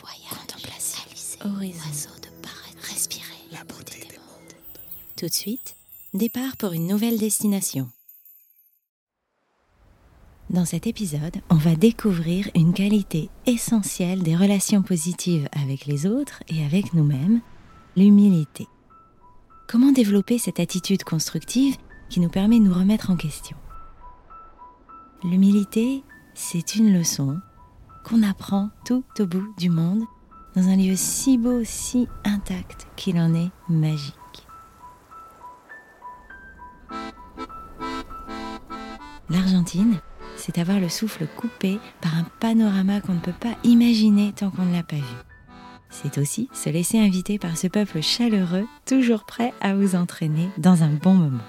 voyage, contemplation, horizon, de paradis, respirer la beauté des mondes. Tout de suite, départ pour une nouvelle destination. Dans cet épisode, on va découvrir une qualité essentielle des relations positives avec les autres et avec nous-mêmes, l'humilité. Comment développer cette attitude constructive qui nous permet de nous remettre en question? L'humilité, c'est une leçon qu'on apprend tout au bout du monde dans un lieu si beau, si intact qu'il en est magique. L'Argentine, c'est avoir le souffle coupé par un panorama qu'on ne peut pas imaginer tant qu'on ne l'a pas vu. C'est aussi se laisser inviter par ce peuple chaleureux, toujours prêt à vous entraîner dans un bon moment.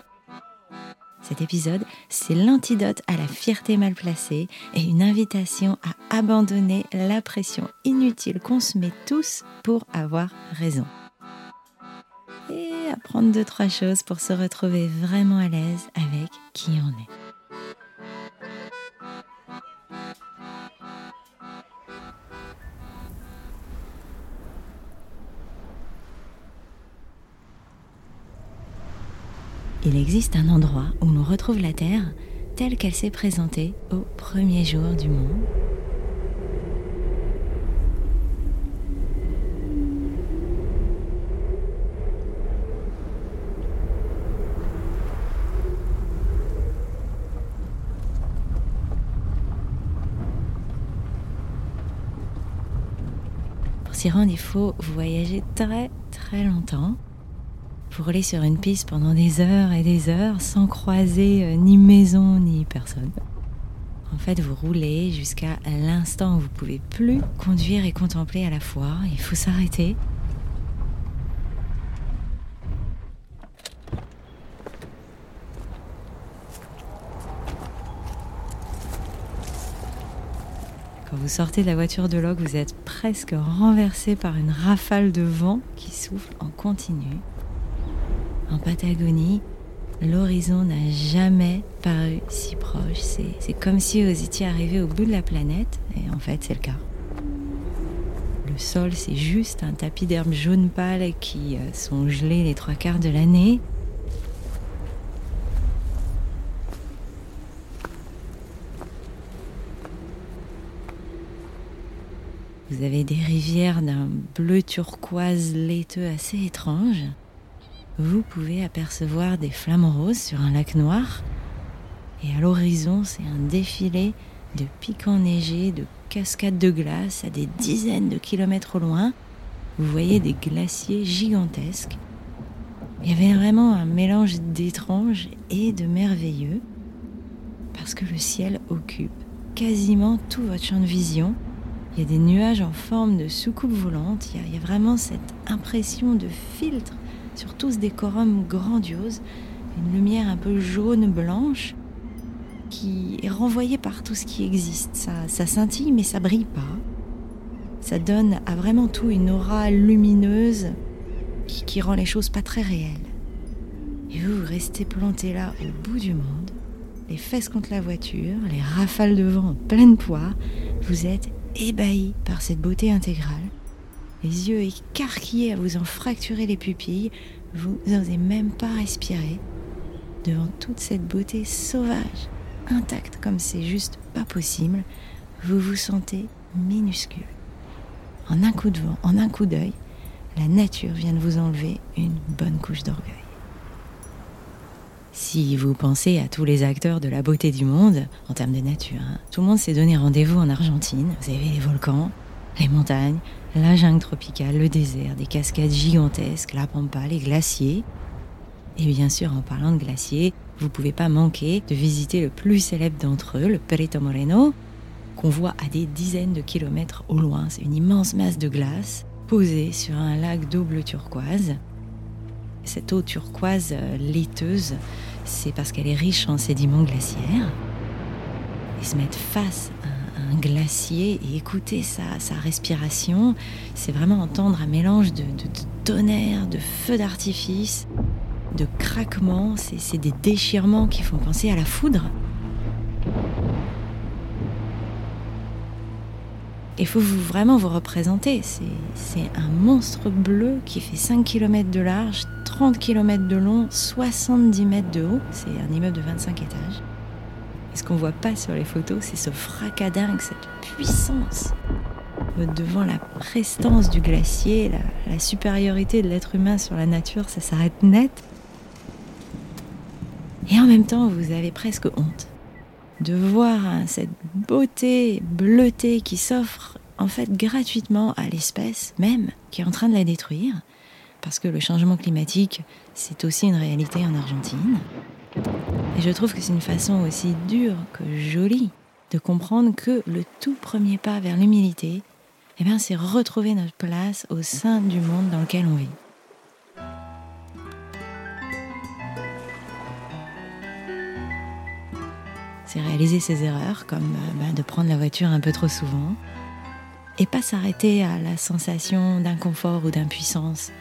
Cet épisode, c'est l'antidote à la fierté mal placée et une invitation à abandonner la pression inutile qu'on se met tous pour avoir raison. Et apprendre deux, trois choses pour se retrouver vraiment à l'aise avec qui on est. il existe un endroit où l'on retrouve la Terre telle qu'elle s'est présentée au premier jour du monde. Pour s'y rendre, il faut voyager très très longtemps vous roulez sur une piste pendant des heures et des heures sans croiser euh, ni maison ni personne. En fait, vous roulez jusqu'à l'instant où vous pouvez plus conduire et contempler à la fois. Il faut s'arrêter. Quand vous sortez de la voiture de log, vous êtes presque renversé par une rafale de vent qui souffle en continu. En Patagonie, l'horizon n'a jamais paru si proche. C'est comme si vous étiez arrivé au bout de la planète, et en fait c'est le cas. Le sol, c'est juste un tapis d'herbes jaunes pâles qui euh, sont gelées les trois quarts de l'année. Vous avez des rivières d'un bleu turquoise laiteux assez étrange vous pouvez apercevoir des flammes roses sur un lac noir. Et à l'horizon, c'est un défilé de pics enneigés, de cascades de glace à des dizaines de kilomètres au loin. Vous voyez des glaciers gigantesques. Il y avait vraiment un mélange d'étrange et de merveilleux, parce que le ciel occupe quasiment tout votre champ de vision. Il y a des nuages en forme de soucoupe volante, il y a, il y a vraiment cette impression de filtre sur tout ce décorum grandiose, une lumière un peu jaune-blanche qui est renvoyée par tout ce qui existe. Ça, ça scintille mais ça brille pas. Ça donne à vraiment tout une aura lumineuse qui, rend les choses pas très réelles. Et vous, vous restez planté là au bout du monde, les fesses contre la voiture, les rafales de vent en pleine poire. Vous êtes ébahi par cette beauté intégrale les yeux écarquillés à vous en fracturer les pupilles, vous n'osez même pas respirer devant toute cette beauté sauvage, intacte comme c'est juste pas possible, vous vous sentez minuscule. En un coup de vent, en un coup d'œil, la nature vient de vous enlever une bonne couche d'orgueil. Si vous pensez à tous les acteurs de la beauté du monde, en termes de nature, hein, tout le monde s'est donné rendez-vous en Argentine. Vous avez les volcans, les montagnes, la jungle tropicale, le désert, des cascades gigantesques, la pampa, les glaciers. Et bien sûr, en parlant de glaciers, vous ne pouvez pas manquer de visiter le plus célèbre d'entre eux, le Perito Moreno, qu'on voit à des dizaines de kilomètres au loin. C'est une immense masse de glace posée sur un lac double turquoise. Cette eau turquoise euh, laiteuse, c'est parce qu'elle est riche en sédiments glaciaires. Ils se mettent face à glacier et écouter sa, respiration, c'est vraiment entendre un mélange de, tonnerre, de feux d'artifice, de craquements, c'est des déchirements qui font penser à la foudre. Il faut vraiment vous représenter. C'est un monstre bleu qui fait 5 km de large, 30 km de long, 70 mètres de haut. C'est un immeuble de 25 étages. Ce qu'on voit pas sur les photos, c'est ce fracas dingue, cette puissance. Devant la prestance du glacier, la, la supériorité de l'être humain sur la nature, ça s'arrête net. Et en même temps, vous avez presque honte de voir hein, cette beauté bleutée qui s'offre en fait gratuitement à l'espèce même qui est en train de la détruire, parce que le changement climatique, c'est aussi une réalité en Argentine. Et je trouve que c'est une façon aussi dure que jolie de comprendre que le tout premier pas vers l'humilité, eh bien, c'est retrouver notre place au sein du monde dans lequel on vit. c'est réaliser ses erreurs, comme euh, bah, de prendre la voiture un peu trop souvent, et pas s'arrêter à la sensation d'inconfort ou d'impuissance.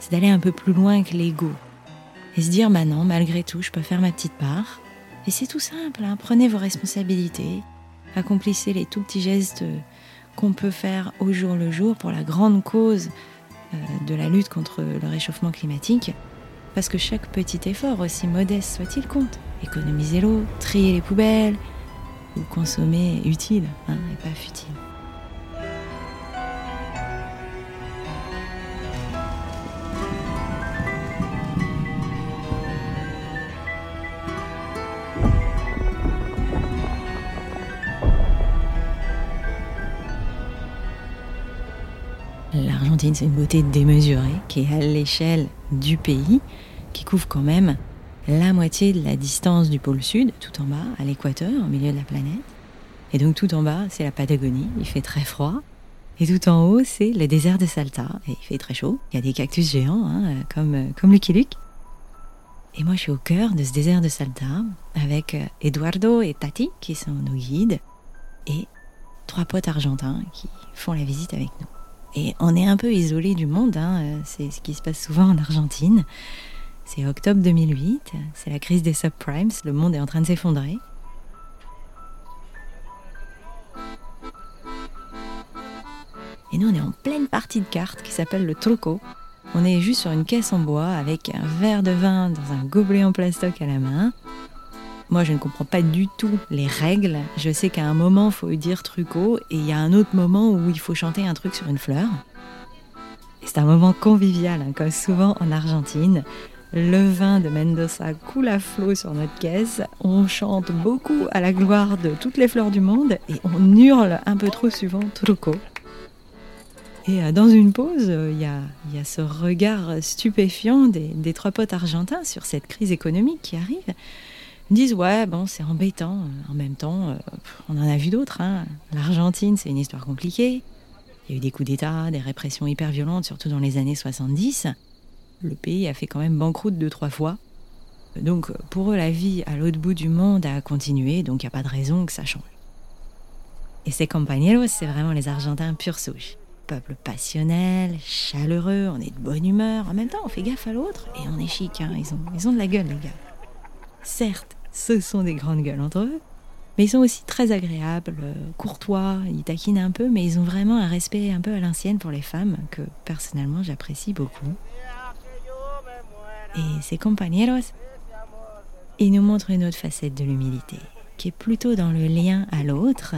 C'est d'aller un peu plus loin que l'ego. Et se dire, bah non, malgré tout, je peux faire ma petite part. Et c'est tout simple, hein. prenez vos responsabilités, accomplissez les tout petits gestes qu'on peut faire au jour le jour pour la grande cause euh, de la lutte contre le réchauffement climatique. Parce que chaque petit effort, aussi modeste soit-il, compte. Économiser l'eau, trier les poubelles, ou consommer utile hein, et pas futile. L'Argentine, c'est une beauté démesurée qui est à l'échelle du pays, qui couvre quand même la moitié de la distance du pôle sud, tout en bas, à l'équateur, au milieu de la planète. Et donc tout en bas, c'est la Patagonie, il fait très froid. Et tout en haut, c'est le désert de Salta, et il fait très chaud. Il y a des cactus géants, hein, comme, comme Lucky Luke. Et moi, je suis au cœur de ce désert de Salta, avec euh, Eduardo et Tati, qui sont nos guides, et trois potes argentins qui font la visite avec nous. Et on est un peu isolé du monde, hein, euh, c'est ce qui se passe souvent en Argentine. C'est octobre 2008, c'est la crise des subprimes, le monde est en train de s'effondrer. Et nous, on est en pleine partie de cartes qui s'appelle le truco. On est juste sur une caisse en bois avec un verre de vin dans un gobelet en plastoc à la main. Moi, je ne comprends pas du tout les règles. Je sais qu'à un moment, il faut dire truco et il y a un autre moment où il faut chanter un truc sur une fleur. c'est un moment convivial, hein, comme souvent en Argentine. Le vin de Mendoza coule à flot sur notre caisse. On chante beaucoup à la gloire de toutes les fleurs du monde et on hurle un peu trop souvent truco. Et euh, dans une pause, euh, il y, a, ce regard stupéfiant des, trois potes argentins sur cette crise économique qui arrive. Ils disent ouais bon c'est embêtant. En même temps, euh, on en a vu d'autres. Hein. L'Argentine c'est une histoire compliquée. Il y a eu des coups d'État, des répressions hyper violentes, surtout dans les années 70 le pays a fait quand même banqueroute deux, trois fois. Donc pour eux, la vie à l'autre bout du monde a continué, donc il n'y a pas de raison que ça change. Et ces compañeros, c'est vraiment les Argentins pure souche. Peuple passionnel, chaleureux, on est de bonne humeur. En même temps, on fait gaffe à l'autre et on est chic. Hein. Ils, ont, ils ont de la gueule, les gars. Certes, ce sont des grandes gueules entre eux, mais ils sont aussi très agréables, courtois, ils taquinent un peu, mais ils ont vraiment un respect un peu à l'ancienne pour les femmes que personnellement j'apprécie beaucoup. Et ces compañeros, ils nous montrent une autre facette de l'humilité, qui est plutôt dans le lien à l'autre,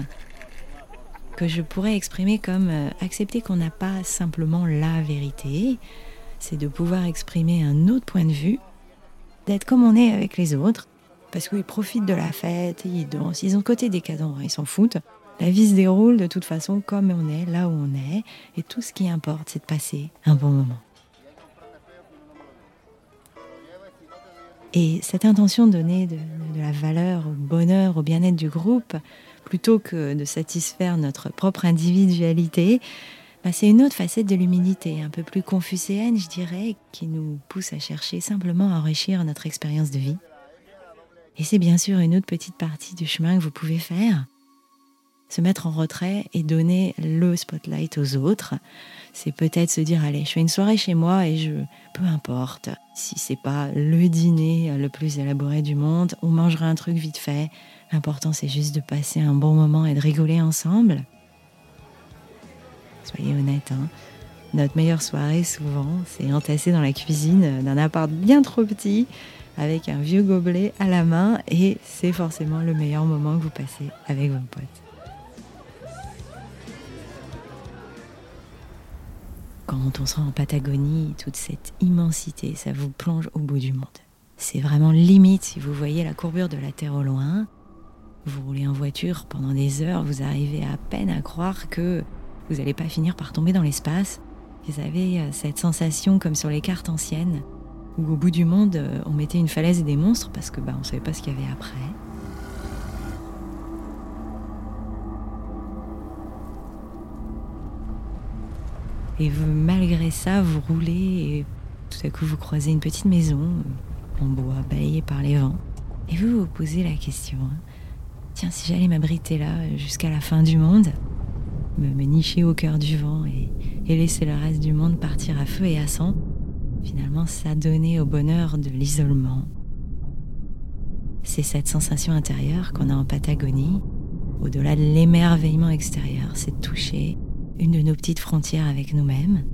que je pourrais exprimer comme euh, accepter qu'on n'a pas simplement la vérité, c'est de pouvoir exprimer un autre point de vue, d'être comme on est avec les autres, parce qu'ils profitent de la fête, ils dansent, ils ont côté décadent, ils s'en foutent. La vie se déroule de toute façon comme on est, là où on est, et tout ce qui importe, c'est de passer un bon moment. Et cette intention de donner de, la valeur au bonheur, au bien-être du groupe, plutôt que de satisfaire notre propre individualité, bah, c'est une autre facette de l'humilité, un peu plus confucéenne, je dirais, qui nous pousse à chercher simplement à enrichir notre expérience de vie. Et c'est bien sûr une autre petite partie du chemin que vous pouvez faire, se mettre en retrait et donner le spotlight aux autres. C'est peut-être se dire allez, je fais une soirée chez moi et je peu importe si c'est pas le dîner le plus élaboré du monde, on mangera un truc vite fait. L'important c'est juste de passer un bon moment et de rigoler ensemble. Soyez honnête, hein. Notre meilleure soirée, souvent, c'est entassé dans la cuisine d'un appart bien trop petit, avec un vieux gobelet à la main, et c'est forcément le meilleur moment que vous passez avec vos potes. Quand on sera en Patagonie, toute cette immensité, ça vous plonge au bout du monde. C'est vraiment limite si vous voyez la courbure de la Terre au loin. Vous roulez en voiture pendant des heures, vous arrivez à peine à croire que vous n'allez pas finir par tomber dans l'espace. Vous avez euh, cette sensation comme sur les cartes anciennes, où au bout du monde, euh, on mettait une falaise et des monstres parce que bah, on ne savait pas ce qu'il y avait après. Et vous, malgré ça, vous roulez et tout à coup vous croisez une petite maison euh, en bois balayée par les vents. Et vous vous posez la question, hein, tiens, si j'allais m'abriter là jusqu'à la fin du monde, me, nicher au cœur du vent et, laisser le reste du monde partir à feu et à sang, finalement s'adonner au bonheur de l'isolement. C'est cette sensation intérieure qu'on a en Patagonie, au-delà de l'émerveillement extérieur, c'est toucher une de nos petites frontières avec nous-mêmes.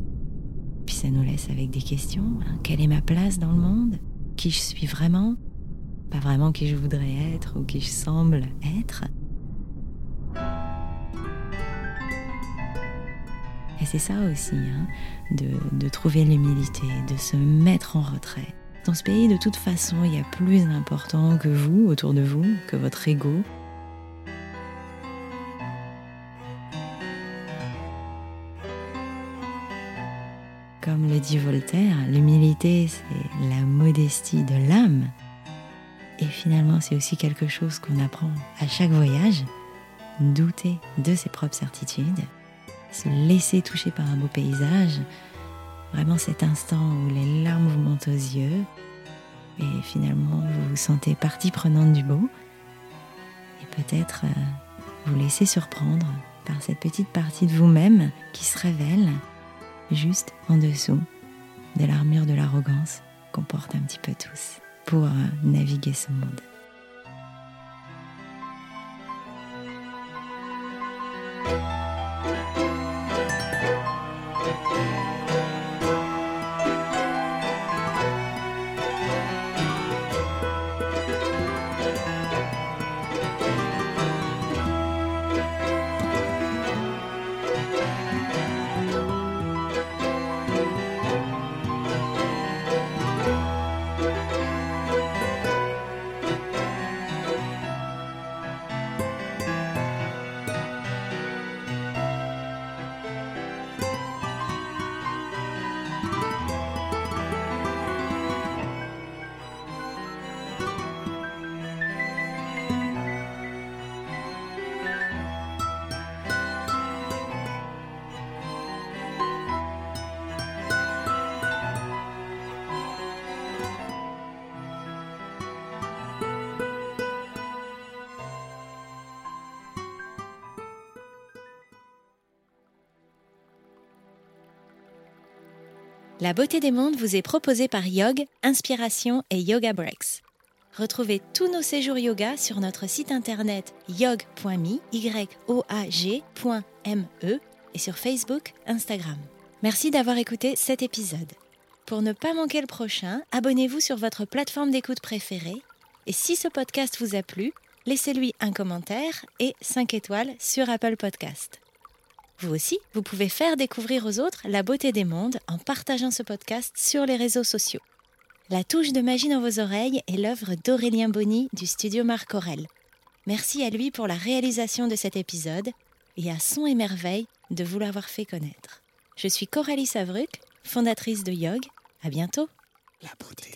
Puis ça nous laisse avec des questions. Hein. Quelle est ma place dans le monde? Qui je suis vraiment? Pas vraiment qui je voudrais être ou qui je semble être. Et c'est ça aussi, hein, de, trouver l'humilité, de se mettre en retrait. Dans ce pays, de toute façon, il y a plus important que vous, autour de vous, que votre ego. Comme le dit Voltaire, l'humilité, c'est la modestie de l'âme. Et finalement, c'est aussi quelque chose qu'on apprend à chaque voyage, douter de ses propres certitudes se laisser toucher par un beau paysage, vraiment cet instant où les larmes vous montent aux yeux et finalement vous vous sentez partie prenante du beau et peut-être euh, vous laisser surprendre par cette petite partie de vous-même qui se révèle juste en dessous de l'armure de l'arrogance qu'on porte un petit peu tous pour euh, naviguer ce monde. La beauté des mondes vous est proposée par Yog, Inspiration et Yoga Breaks. Retrouvez tous nos séjours yoga sur notre site internet yog.me et sur Facebook, Instagram. Merci d'avoir écouté cet épisode. Pour ne pas manquer le prochain, abonnez-vous sur votre plateforme d'écoute préférée et si ce podcast vous a plu, laissez-lui un commentaire et 5 étoiles sur Apple Podcast. Vous aussi, vous pouvez faire découvrir aux autres la beauté des mondes en partageant ce podcast sur les réseaux sociaux. La touche de magie dans vos oreilles est l'œuvre d'Aurélien Bonny du studio Marc Aurel. Merci à lui pour la réalisation de cet épisode et à Son et de vous l'avoir fait connaître. Je suis Coralie Savruc, fondatrice de Yog. À bientôt. La beauté